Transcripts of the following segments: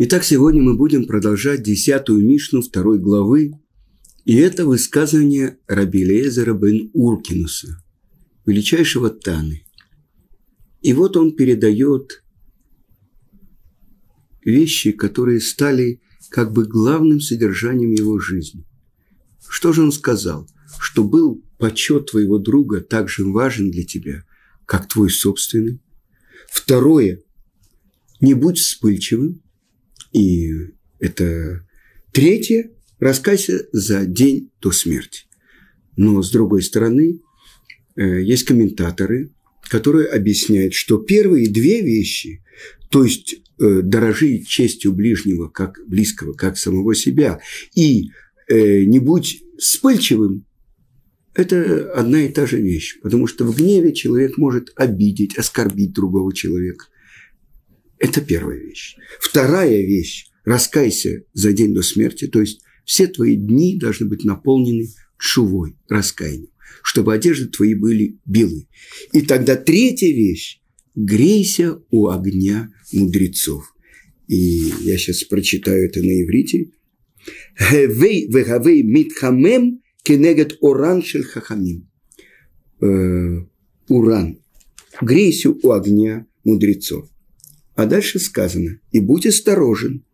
Итак, сегодня мы будем продолжать десятую Мишну второй главы, и это высказывание Раби Лезера бен Уркинуса, величайшего Таны. И вот он передает вещи, которые стали как бы главным содержанием его жизни. Что же он сказал? Что был почет твоего друга так же важен для тебя, как твой собственный. Второе, не будь вспыльчивым. И это третье, раскайся за день до смерти. Но с другой стороны, э, есть комментаторы, которые объясняют, что первые две вещи, то есть э, дорожи честью ближнего, как близкого, как самого себя, и э, не будь вспыльчивым, это одна и та же вещь, потому что в гневе человек может обидеть, оскорбить другого человека. Это первая вещь. Вторая вещь – раскайся за день до смерти, то есть все твои дни должны быть наполнены чувой, раскаянием, чтобы одежды твои были белые. И тогда третья вещь – грейся у огня мудрецов. И я сейчас прочитаю это на иврите. Хевей вегавей митхамем кенегет оран хахамим. Э, уран. Грейся у огня мудрецов. А дальше сказано, и будь осторожен.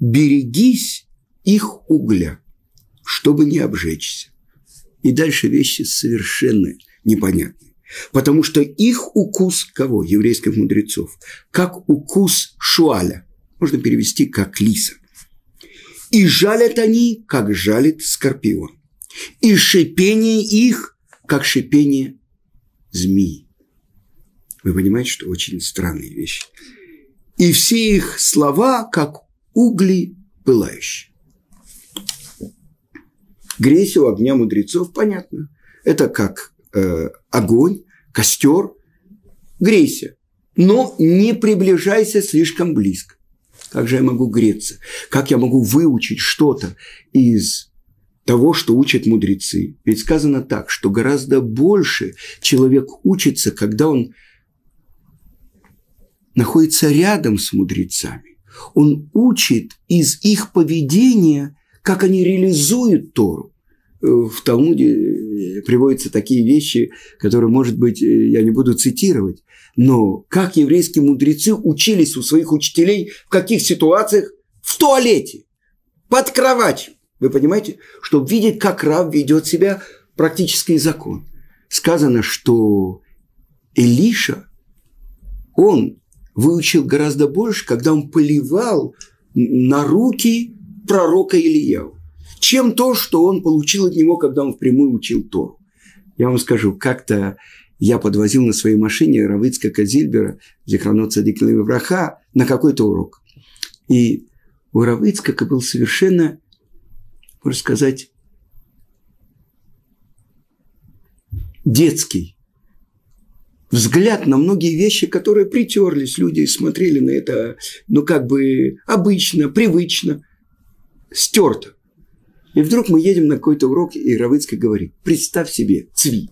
Берегись их угля, чтобы не обжечься. И дальше вещи совершенно непонятные. Потому что их укус кого? Еврейских мудрецов. Как укус шуаля. Можно перевести как лиса. И жалят они, как жалит скорпион. И шипение их, как шипение змеи. Вы понимаете, что очень странные вещи. И все их слова, как угли пылающие. Грейся у огня мудрецов, понятно. Это как э, огонь, костер. Грейся, но не приближайся слишком близко. Как же я могу греться? Как я могу выучить что-то из того, что учат мудрецы? Ведь сказано так, что гораздо больше человек учится, когда он находится рядом с мудрецами. Он учит из их поведения, как они реализуют Тору. Э, в Талмуде э, приводятся такие вещи, которые, может быть, э, я не буду цитировать, но как еврейские мудрецы учились у своих учителей в каких ситуациях? В туалете, под кроватью. Вы понимаете? Чтобы видеть, как раб ведет себя практический закон. Сказано, что Илиша, он выучил гораздо больше, когда он поливал на руки пророка Ильяу, чем то, что он получил от него, когда он впрямую учил Тору. Я вам скажу, как-то я подвозил на своей машине Равицка Казильбера, Зихранот Садик Враха, на какой-то урок. И у Равицкака был совершенно, можно сказать, детский взгляд на многие вещи, которые притерлись, люди смотрели на это, ну, как бы обычно, привычно, стерто. И вдруг мы едем на какой-то урок, и Равыцкий говорит, представь себе, Цви,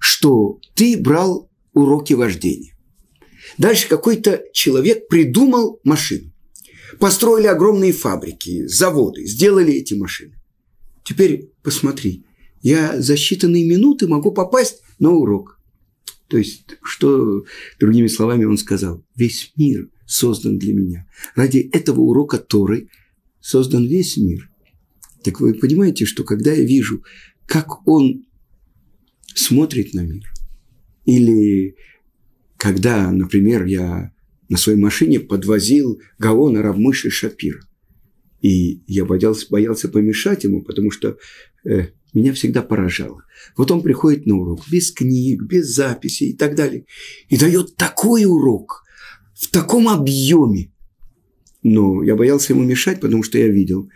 что ты брал уроки вождения. Дальше какой-то человек придумал машину. Построили огромные фабрики, заводы, сделали эти машины. Теперь посмотри, я за считанные минуты могу попасть на урок. То есть, что, другими словами, он сказал, весь мир создан для меня. Ради этого урока Торы создан весь мир. Так вы понимаете, что когда я вижу, как он смотрит на мир, или когда, например, я на своей машине подвозил Гаона Равмыши Шапира, и я боялся, боялся помешать ему, потому что э, меня всегда поражало. Вот он приходит на урок без книг, без записей и так далее, и дает такой урок в таком объеме. Но я боялся ему мешать, потому что я видел,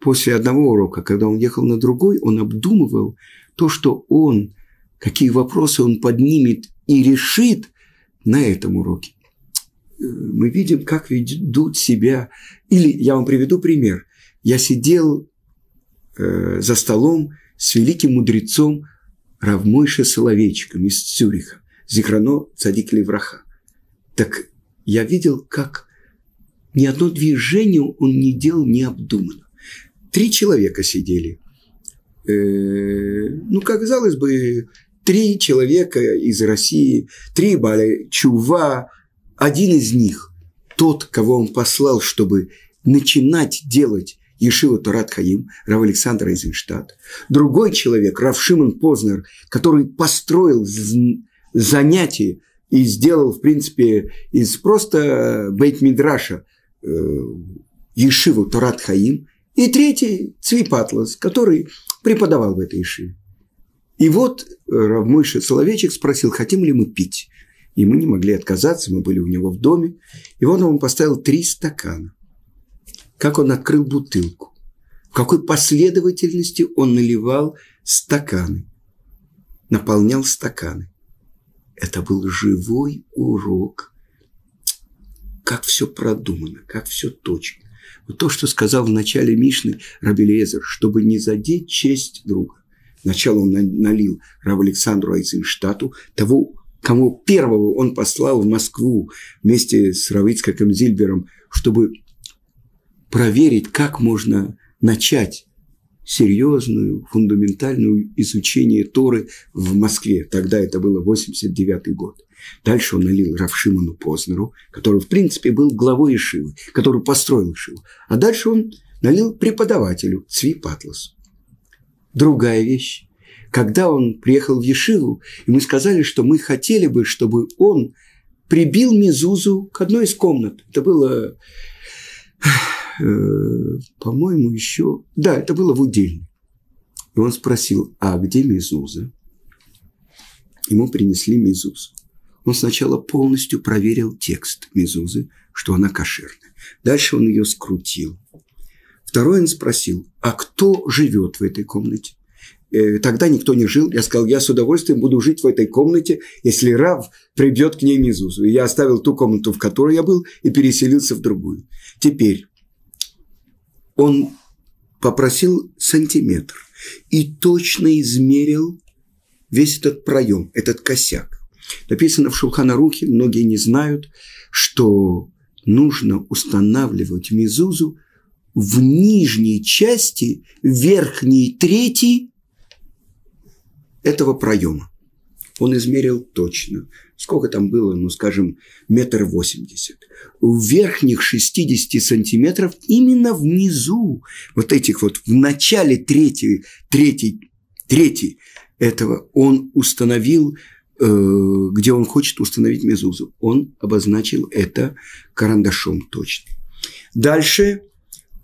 после одного урока, когда он ехал на другой, он обдумывал то, что он, какие вопросы он поднимет и решит на этом уроке. Мы видим, как ведут себя. Или я вам приведу пример. Я сидел э, за столом с великим мудрецом Равмойша Соловейчиком из Цюриха, Зихрано Цадик Левраха. Так я видел, как ни одно движение он не делал необдуманно. Три человека сидели. Э, ну, как казалось бы, три человека из России, три Бали Чува, один из них, тот, кого он послал, чтобы начинать делать Ешива Турат Хаим, Рав Александр Эйзенштадт. Другой человек, Рав Шимон Познер, который построил занятие и сделал, в принципе, из просто Бейт-Мидраша э, Ешиву Турат Хаим. И третий, Цвипатлас, который преподавал в этой Ешиве. И вот Рав Мойша Соловейчик спросил, хотим ли мы пить. И мы не могли отказаться, мы были у него в доме. И вот он поставил три стакана. Как он открыл бутылку. В какой последовательности он наливал стаканы. Наполнял стаканы. Это был живой урок. Как все продумано, как все точно. Вот то, что сказал в начале Мишны Рабелезер, чтобы не задеть честь друга. Сначала он налил Раб Александру Айзенштату, того, кому первого он послал в Москву вместе с Равицкаком Зильбером, чтобы проверить, как можно начать серьезную, фундаментальную изучение Торы в Москве. Тогда это было 89 год. Дальше он налил Равшиману Познеру, который, в принципе, был главой Ишивы, который построил Ишиву. А дальше он налил преподавателю Цви Патласу. Другая вещь. Когда он приехал в Ешиву, и мы сказали, что мы хотели бы, чтобы он прибил Мизузу к одной из комнат. Это было по-моему, еще... Да, это было в удельне. И он спросил, а где Мезуза? Ему принесли Мезузу. Он сначала полностью проверил текст Мезузы, что она кошерная. Дальше он ее скрутил. Второй он спросил, а кто живет в этой комнате? Э, тогда никто не жил. Я сказал, я с удовольствием буду жить в этой комнате, если Рав придет к ней Мезузу. И я оставил ту комнату, в которой я был, и переселился в другую. Теперь он попросил сантиметр и точно измерил весь этот проем, этот косяк. Написано в Шулханарухе, многие не знают, что нужно устанавливать мизузу в нижней части верхней трети этого проема. Он измерил точно. Сколько там было, ну, скажем, метр восемьдесят. В верхних 60 сантиметров именно внизу, вот этих вот, в начале третьей, третьей, третьей этого он установил, э, где он хочет установить мезузу. Он обозначил это карандашом точно. Дальше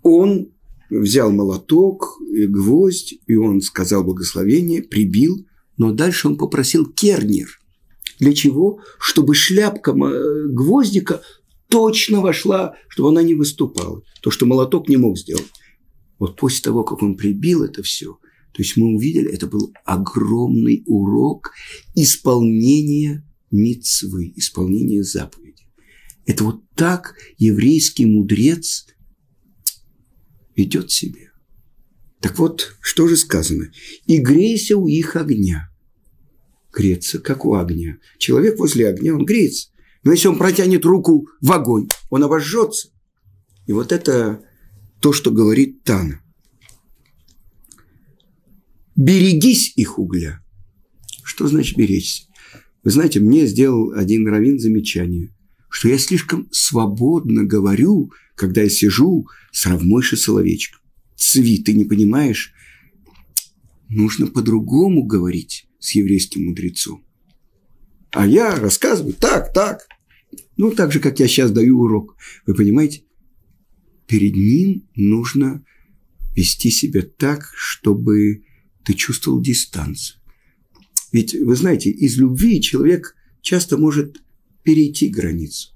он взял молоток, и гвоздь, и он сказал благословение, прибил – но дальше он попросил кернер. Для чего? Чтобы шляпка э, гвоздика точно вошла, чтобы она не выступала. То, что молоток не мог сделать. Вот после того, как он прибил это все, то есть мы увидели, это был огромный урок исполнения мицвы, исполнения заповеди. Это вот так еврейский мудрец ведет себя. Так вот, что же сказано? «И грейся у их огня». Греться, как у огня. Человек возле огня, он греется. Но если он протянет руку в огонь, он обожжется. И вот это то, что говорит Тана. Берегись их угля. Что значит беречься? Вы знаете, мне сделал один раввин замечание, что я слишком свободно говорю, когда я сижу с Равмойшей Соловечком. Цви, ты не понимаешь? Нужно по-другому говорить с еврейским мудрецом. А я рассказываю так, так. Ну, так же, как я сейчас даю урок. Вы понимаете? Перед ним нужно вести себя так, чтобы ты чувствовал дистанцию. Ведь, вы знаете, из любви человек часто может перейти границу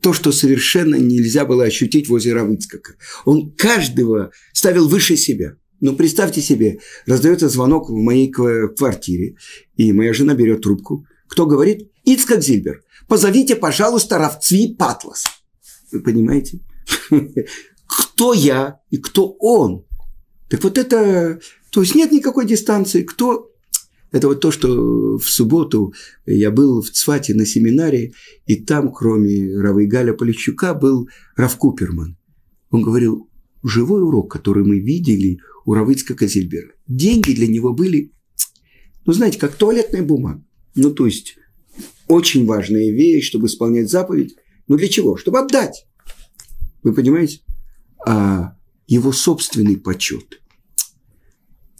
то, что совершенно нельзя было ощутить возле Равыцкака. Он каждого ставил выше себя. Но представьте себе, раздается звонок в моей квартире, и моя жена берет трубку. Кто говорит? Ицкак Зильбер. Позовите, пожалуйста, Равцви Патлас. Вы понимаете? Кто я и кто он? Так вот это... То есть нет никакой дистанции. Кто... Это вот то, что в субботу я был в Цвате на семинаре, и там, кроме Равы Галя Полищука, был Рав Куперман. Он говорил, живой урок, который мы видели у Равыцка Казельбера. Деньги для него были, ну, знаете, как туалетная бумага. Ну, то есть, очень важная вещь, чтобы исполнять заповедь. Ну, для чего? Чтобы отдать. Вы понимаете? А его собственный почет.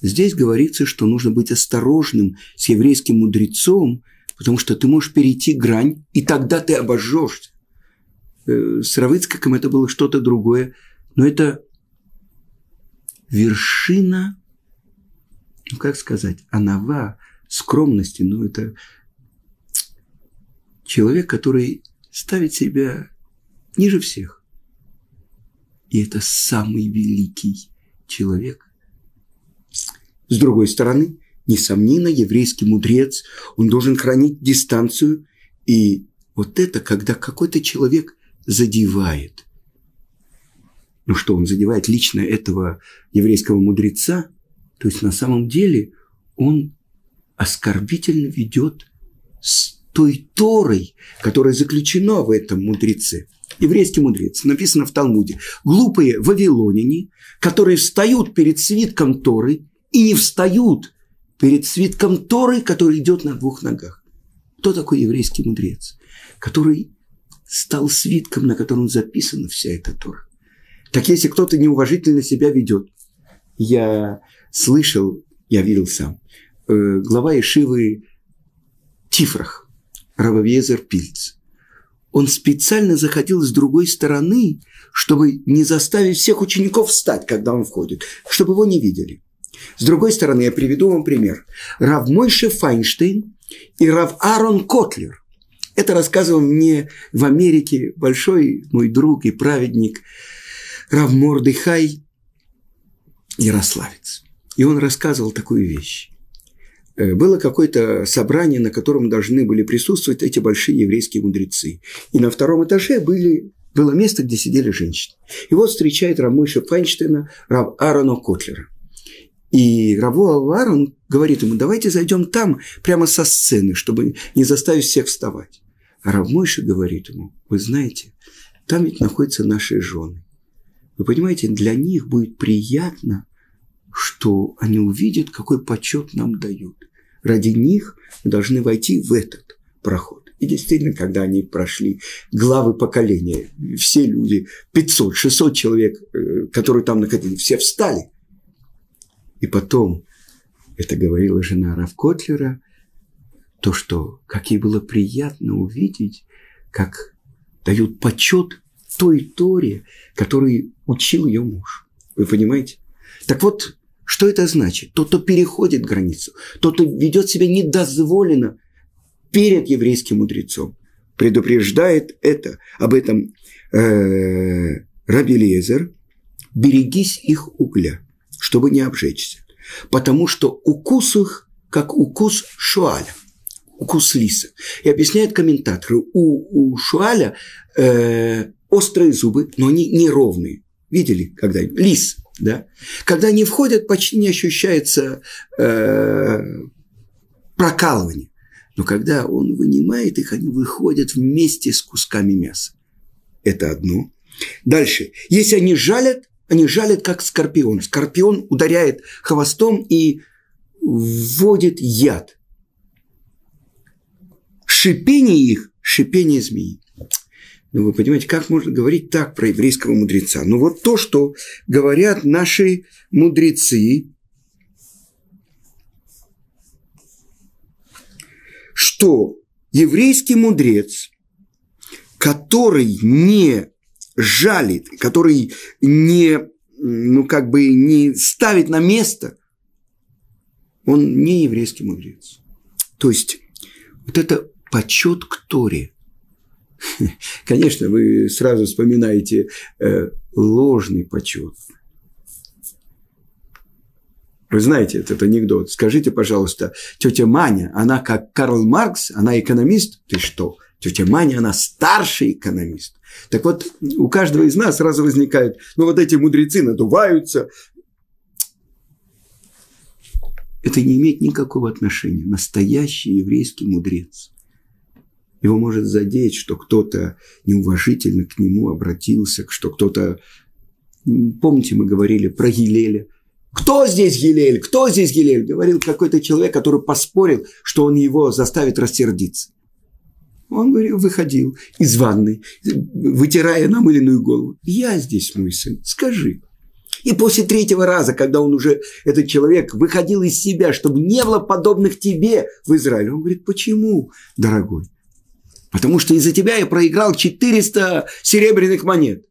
Здесь говорится, что нужно быть осторожным с еврейским мудрецом, потому что ты можешь перейти грань, и тогда ты обожжешься. Э, с Равыцкаком это было что-то другое, но это вершина, ну как сказать, анава, скромности, но это человек, который ставит себя ниже всех. И это самый великий человек. С другой стороны, несомненно, еврейский мудрец, он должен хранить дистанцию. И вот это, когда какой-то человек задевает. Ну что, он задевает лично этого еврейского мудреца, то есть на самом деле он оскорбительно ведет с той Торой, которая заключена в этом мудреце – еврейский мудрец, написано в Талмуде, глупые вавилоняне, которые встают перед свитком Торы и не встают перед свитком Торы, который идет на двух ногах. Кто такой еврейский мудрец, который стал свитком, на котором записана вся эта Тора? Так если кто-то неуважительно себя ведет, я слышал, я видел сам, э, глава Ишивы Тифрах, Рававезер Пильц – он специально заходил с другой стороны, чтобы не заставить всех учеников встать, когда он входит, чтобы его не видели. С другой стороны, я приведу вам пример. Рав Мойше Файнштейн и Рав Аарон Котлер. Это рассказывал мне в Америке большой мой друг и праведник Рав Мордыхай Ярославец. И он рассказывал такую вещь. Э, было какое-то собрание, на котором должны были присутствовать эти большие еврейские мудрецы. И на втором этаже были, было место, где сидели женщины. И вот встречает Рамойша Файнштейна Рав Аарона Котлера. И Раву Аарон говорит ему, давайте зайдем там, прямо со сцены, чтобы не заставить всех вставать. А Рав Мойша говорит ему, вы знаете, там ведь находятся наши жены. Вы понимаете, для них будет приятно, что они увидят, какой почет нам дают ради них должны войти в этот проход. И действительно, когда они прошли главы поколения, все люди, 500, 600 человек, э, которые там находились, все встали. И потом, это говорила жена Равкотлера, то, что, как ей было приятно увидеть, как дают почет той Торе, которой учил ее муж. Вы понимаете? Так вот, что это значит? Тот, кто переходит границу, тот, кто ведет себя недозволенно перед еврейским мудрецом, предупреждает это, об этом э, Раби Лезер, берегись их угля, чтобы не обжечься. Потому что укус их, как укус шуаля, укус лиса. И объясняют комментаторы, у, у шуаля э, острые зубы, но они неровные. Видели когда Лис, да? Когда они входят, почти не ощущается э, прокалывание. Но когда он вынимает их, они выходят вместе с кусками мяса. Это одно. Дальше. Если они жалят, они жалят как скорпион. Скорпион ударяет хвостом и вводит яд. Шипение их – шипение змеи. Ну, вы понимаете, как можно говорить так про еврейского мудреца? Ну, вот то, что говорят наши мудрецы, что еврейский мудрец, который не жалит, который не, ну, как бы не ставит на место, он не еврейский мудрец. То есть, вот это почет к Торе – Конечно, вы сразу вспоминаете э, ложный почет. Вы знаете этот анекдот. Скажите, пожалуйста, тетя Маня, она как Карл Маркс, она экономист? Ты что? Тетя Маня, она старший экономист. Так вот, у каждого из нас сразу возникает, ну вот эти мудрецы надуваются. это не имеет никакого отношения. Настоящий еврейский мудрец. Его может задеть, что кто-то неуважительно к нему обратился, что кто-то... Помните, мы говорили про Гилеля. Кто здесь Гилель? Кто здесь Гилель? Говорил какой-то человек, который поспорил, что он его заставит рассердиться. Он говорил, выходил из ванной, вытирая намыленную голову. Я здесь, мой сын, скажи. И после третьего раза, когда он уже, этот человек, выходил из себя, чтобы не было подобных тебе в Израиле, он говорит, почему, дорогой? Потому что из-за тебя я проиграл 400 серебряных монет.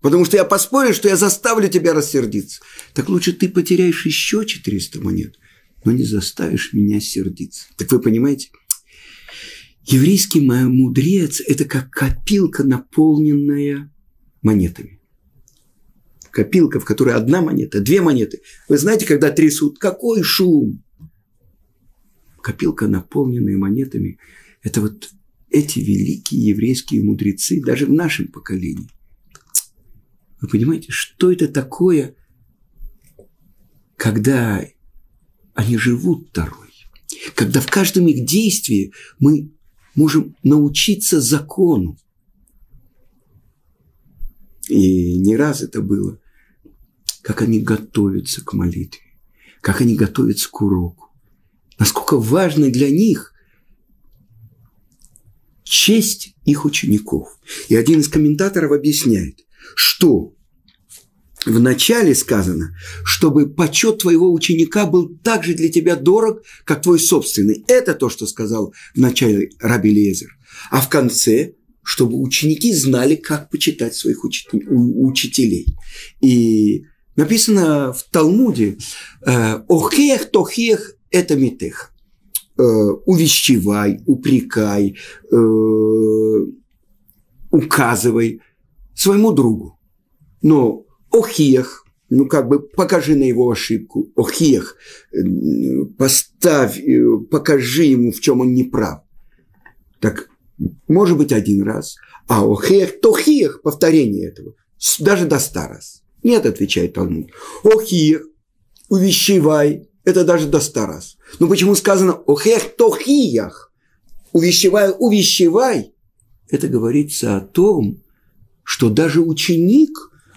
Потому что я поспорил, что я заставлю тебя рассердиться. Так лучше ты потеряешь еще 400 монет, но не заставишь меня сердиться. Так вы понимаете? Еврейский мудрец – это как копилка, наполненная монетами. Копилка, в которой одна монета, две монеты. Вы знаете, когда трясут, какой шум? Копилка, наполненная монетами – это вот эти великие еврейские мудрецы, даже в нашем поколении. Вы понимаете, что это такое, когда они живут второй, когда в каждом их действии мы можем научиться закону. И не раз это было, как они готовятся к молитве, как они готовятся к уроку. Насколько важно для них честь их учеников. И один из комментаторов объясняет, что в начале сказано, чтобы почет твоего ученика был так же для тебя дорог, как твой собственный. Это то, что сказал в начале Раби Лезер. А в конце, чтобы ученики знали, как почитать своих учителей. И написано в Талмуде э, «Охех тохех это митех». Э, увещевай, упрекай, э, указывай своему другу. Но охиях, ну как бы покажи на его ошибку, охиях, поставь, э, покажи ему, в чем он не прав. Так, может быть, один раз, а охиях, тохиях, повторение этого, даже до ста раз. Нет, отвечает Талмуд. Охиях, увещевай, это даже до ста раз. Но почему сказано охех тохиях, увещевай, увещевай, это говорится о том, что даже ученик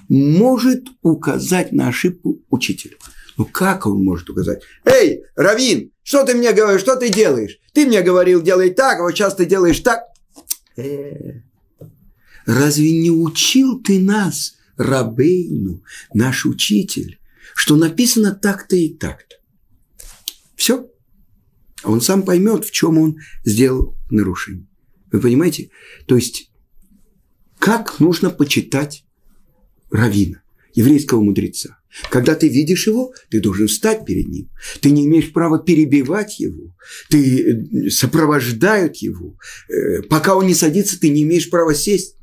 может указать на ошибку учителю. Ну как он может указать? Эй, Равин, что ты мне говоришь, что ты делаешь? Ты мне говорил, делай так, а вот сейчас ты делаешь так. Э, разве не учил ты нас, Рабейну, наш учитель, что написано так-то и так-то? Все. Он сам поймет, в чем он сделал нарушение. Вы понимаете? То есть, как нужно почитать равина, еврейского мудреца. Когда ты видишь его, ты должен встать перед ним. Ты не имеешь права перебивать его. Ты э, сопровождают его. Э, пока он не садится, ты не имеешь права сесть.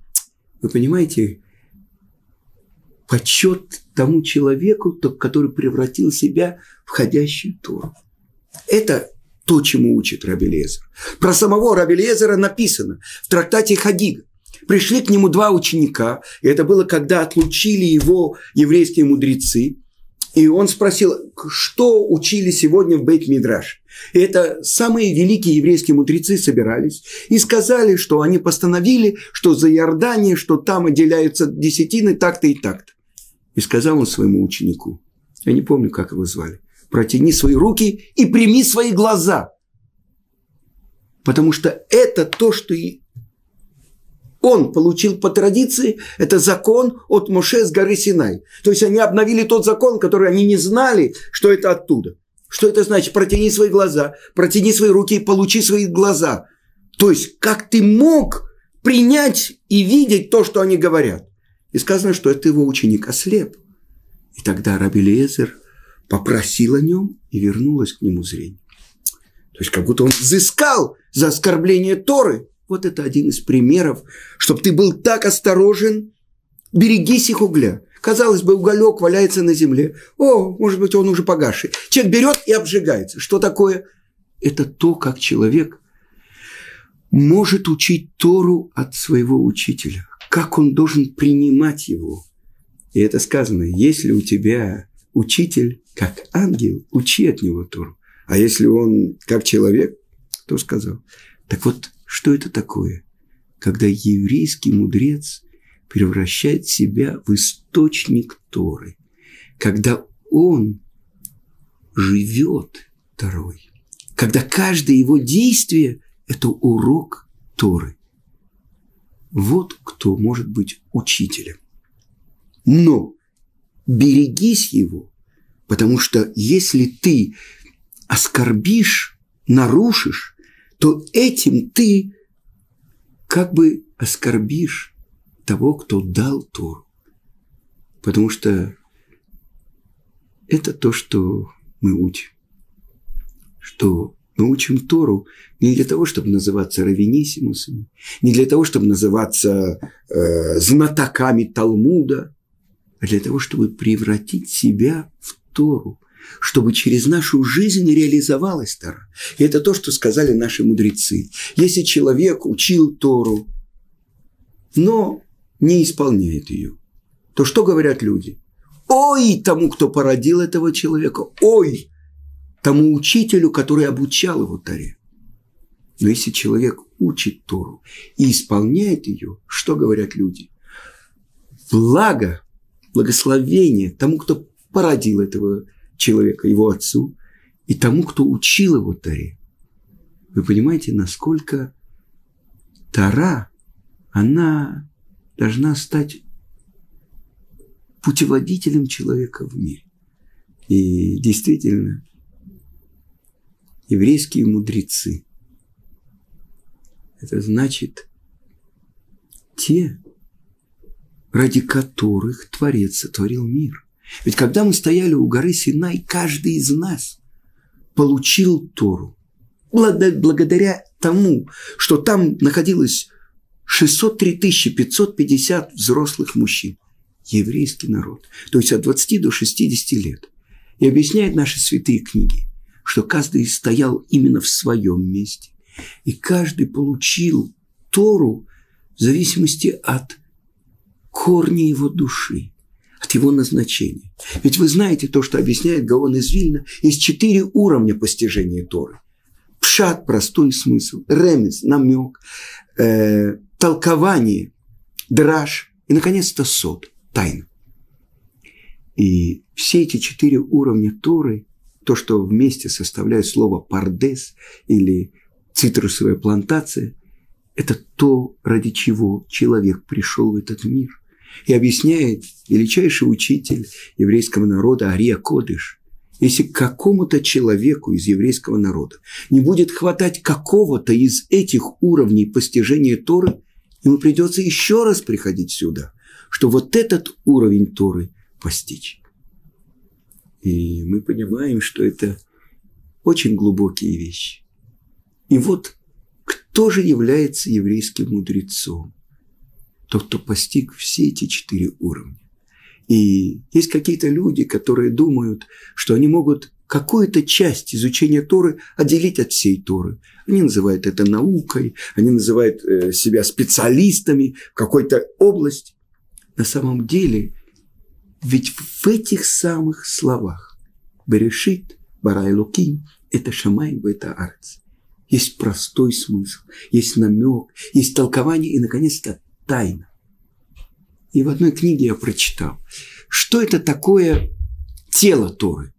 Вы понимаете, почет тому человеку, который превратил себя в ходящую Тору. Это то, чему учит Раби Лезер. Про самого Раби Лезера написано в трактате Хадига пришли к нему два ученика, и это было, когда отлучили его еврейские мудрецы, и он спросил, что учили сегодня в Бейт-Мидраш. И это самые великие еврейские мудрецы собирались и сказали, что они постановили, что за Иордание, что там отделяются десятины так-то и так-то. И сказал он своему ученику, я не помню, как его звали, протяни свои руки и прими свои глаза. Потому что это то, что и он получил по традиции, это закон от Моше с горы Синай. То есть они обновили тот закон, который они не знали, что это оттуда. Что это значит? Протяни свои глаза, протяни свои руки и получи свои глаза. То есть, как ты мог принять и видеть то, что они говорят. И сказано, что это его ученик ослеп. И тогда Раби Лезер попросил о нем и вернулось к нему зрение. То есть, как будто он взыскал за оскорбление Торы. Вот это один из примеров, чтобы ты был так осторожен, берегись их угля. Казалось бы, уголек валяется на земле. О, может быть, он уже погасший. Человек берет и обжигается. Что такое? Это то, как человек может учить Тору от своего учителя. Как он должен принимать его. И это сказано, если у тебя учитель, как ангел, учи от него Тору. А если он как человек, то сказал. Так вот, что это такое? Когда еврейский мудрец превращает себя в источник Торы. Когда он живет Торой. Когда каждое его действие – это урок Торы. Вот кто может быть учителем. Но берегись его, потому что если ты оскорбишь, нарушишь, то этим ты как бы оскорбишь того, кто дал Тору. Потому что это то, что мы учим. Что мы учим Тору не для того, чтобы называться равенисимусами, не для того, чтобы называться э, знатоками Талмуда, а для того, чтобы превратить себя в Тору, чтобы через нашу жизнь реализовалась Тора. И это то, что сказали наши мудрецы. Если человек учил Тору, но не исполняет ее, то что говорят люди? Ой тому, кто породил этого человека, ой тому учителю, который обучал его Торе. Но если человек учит Тору и исполняет ее, что говорят люди? Благо, благословение тому, кто породил этого человека, его отцу, и тому, кто учил его Торе. Вы понимаете, насколько Тора, она должна стать путеводителем человека в мире. И действительно, еврейские мудрецы – это значит те, ради которых Творец сотворил мир. Ведь когда мы стояли у горы Синай, каждый из нас получил Тору. Благодаря тому, что там находилось 603 550 взрослых мужчин. Еврейский народ. То есть от 20 до 60 лет. И объясняет наши святые книги, что каждый стоял именно в своем месте. И каждый получил Тору в зависимости от корня его души, от его назначения. Ведь вы знаете то, что объясняет Гаон из Вильна, есть четыре уровня постижения Торы. Пшат – простой смысл, ремес – намек, э, толкование, драж и, наконец-то, сот, тайна. И все эти четыре уровня Торы, то, что вместе составляет слово «пардес» или «цитрусовая плантация», это то, ради чего человек пришел в этот мир. И объясняет величайший учитель еврейского народа Ария Кодыш, если какому-то человеку из еврейского народа не будет хватать какого-то из этих уровней постижения Торы, Ему придется еще раз приходить сюда, чтобы вот этот уровень Торы постичь. И мы понимаем, что это очень глубокие вещи. И вот кто же является еврейским мудрецом? Тот, кто постиг все эти четыре уровня. И есть какие-то люди, которые думают, что они могут какую-то часть изучения Торы отделить от всей Торы. Они называют это наукой, они называют э, себя специалистами в какой-то области. На самом деле, ведь в этих самых словах Берешит, Барай Лукин, это Шамай, это Арц. Есть простой смысл, есть намек, есть толкование и, наконец-то, тайна. И в одной книге я прочитал, что это такое тело Торы.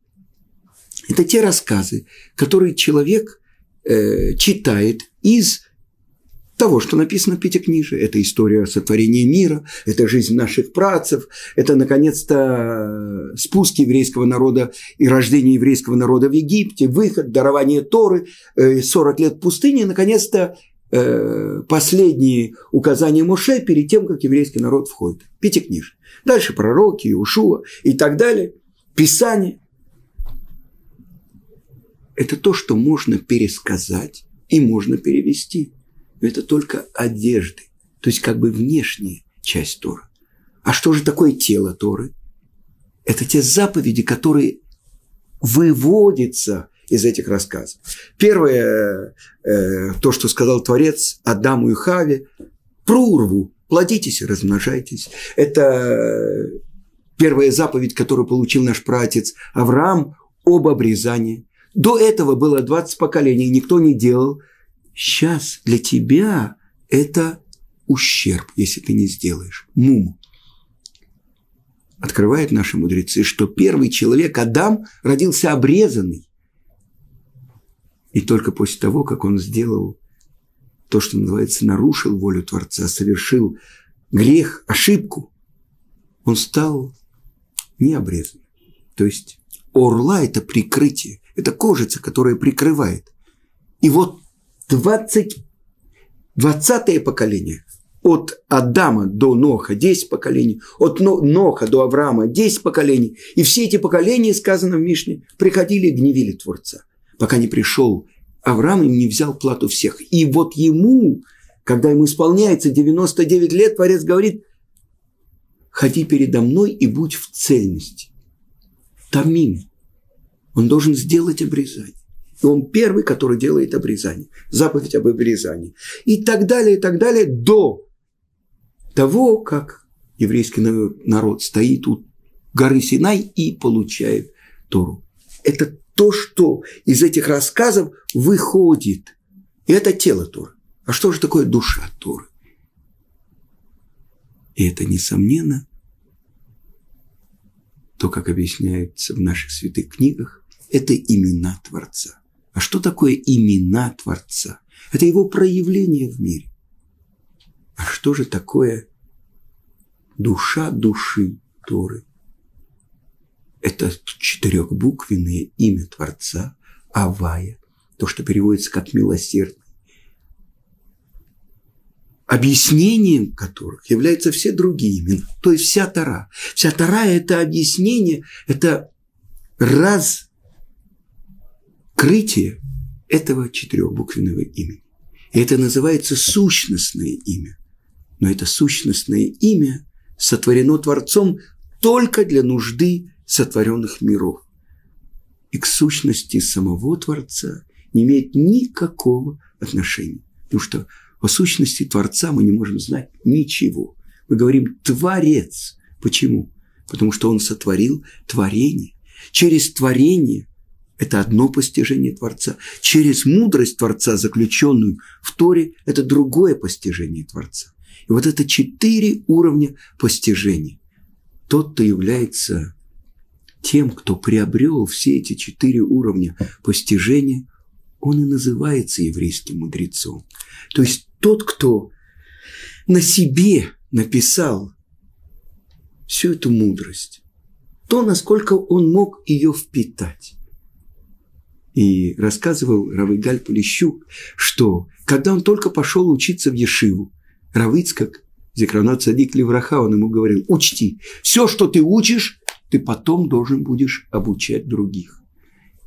Это те рассказы, которые человек э, читает из того, что написано в Пятикнижии. Это история сотворения мира, это жизнь наших працев, это, наконец-то, спуск еврейского народа и рождение еврейского народа в Египте, выход, дарование Торы, 40 лет пустыни, наконец-то, э, последние указания Моше перед тем, как еврейский народ входит. Пятикнижие. Дальше пророки, Ушуа и так далее. Писание это то, что можно пересказать и можно перевести. Но это только одежды, то есть как бы внешняя часть Торы. А что же такое тело Торы? Это те заповеди, которые выводятся из этих рассказов. Первое, э, то, что сказал Творец Адаму и Хаве, прурву, плодитесь размножайтесь. Это первая заповедь, которую получил наш праотец Авраам, об обрезании. До этого было 20 поколений, никто не делал. Сейчас для тебя это ущерб, если ты не сделаешь. Мум. Открывают наши мудрецы, что первый человек, Адам, родился обрезанный. И только после того, как он сделал то, что называется, нарушил волю Творца, совершил грех, ошибку, он стал необрезанным. То есть орла – это прикрытие, это кожица, которая прикрывает. И вот 20, 20 поколение от Адама до Ноха 10 поколений, от Ноха до Авраама 10 поколений. И все эти поколения, сказано в Мишне, приходили и гневили Творца, пока не пришел Авраам и не взял плату всех. И вот ему, когда ему исполняется 99 лет, Творец говорит, ходи передо мной и будь в цельности. Тамим. Он должен сделать обрезание. И он первый, который делает обрезание. Заповедь об обрезании. И так далее, и так далее до того, как еврейский народ стоит у горы Синай и получает Тору. Это то, что из этих рассказов выходит. И это тело Торы. А что же такое душа Торы? И это, несомненно, то, как объясняется в наших святых книгах, это имена Творца. А что такое имена Творца? Это его проявление в мире. А что же такое душа души Торы? Это четырехбуквенное имя Творца, Авая, то, что переводится как милосердный, объяснением которых являются все другие имена, то есть вся Тара. Вся Тара – это объяснение, это раскрытие этого четырехбуквенного имени. И это называется сущностное имя. Но это сущностное имя сотворено Творцом только для нужды сотворенных миров. И к сущности самого Творца не имеет никакого отношения. Потому что о сущности Творца мы не можем знать ничего. Мы говорим «творец». Почему? Потому что он сотворил творение. Через творение это одно постижение Творца. Через мудрость Творца, заключенную в Торе, это другое постижение Творца. И вот это четыре уровня постижения. Тот, кто является тем, кто приобрел все эти четыре уровня постижения, он и называется еврейским мудрецом. То есть тот, кто на себе написал всю эту мудрость, то, насколько он мог ее впитать. И рассказывал Равыгаль Полищук, что когда он только пошел учиться в Ешиву, Равыцкак, Зекранот Садик Левраха, он ему говорил, учти, все, что ты учишь, ты потом должен будешь обучать других.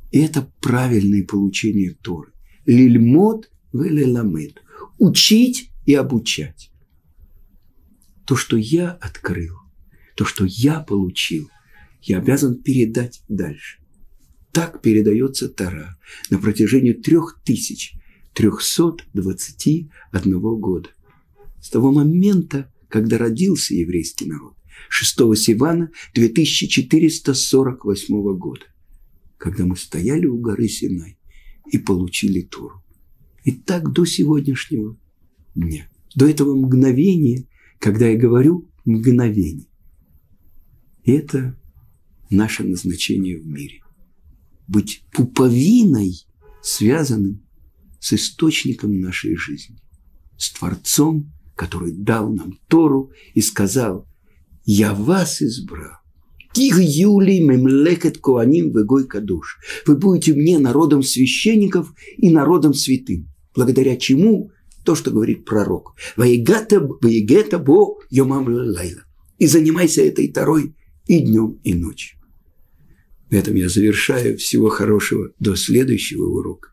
И это правильное получение Торы. Лильмот велеламед. Учить и обучать. То, что я открыл, то, что я получил, я обязан передать дальше. Так передается Тара на протяжении трех тысяч трехсот двадцати одного года. С того момента, когда родился еврейский народ. 6 Сивана 2448 года, когда мы стояли у горы Синай и получили Туру. И так до сегодняшнего дня, до этого мгновения, когда я говорю мгновение. И это наше назначение в мире. Быть пуповиной, связанным с источником нашей жизни, с Творцом, который дал нам Тору и сказал, я вас избрал. Тих Юли мемлекет коаним вегой кадуш. Вы будете мне народом священников и народом святым. Благодаря чему? То, что говорит пророк. Ваегата бо йомам лайла. И занимайся этой тарой и днем, и ночью. На этом я завершаю. Всего хорошего. До следующего урока.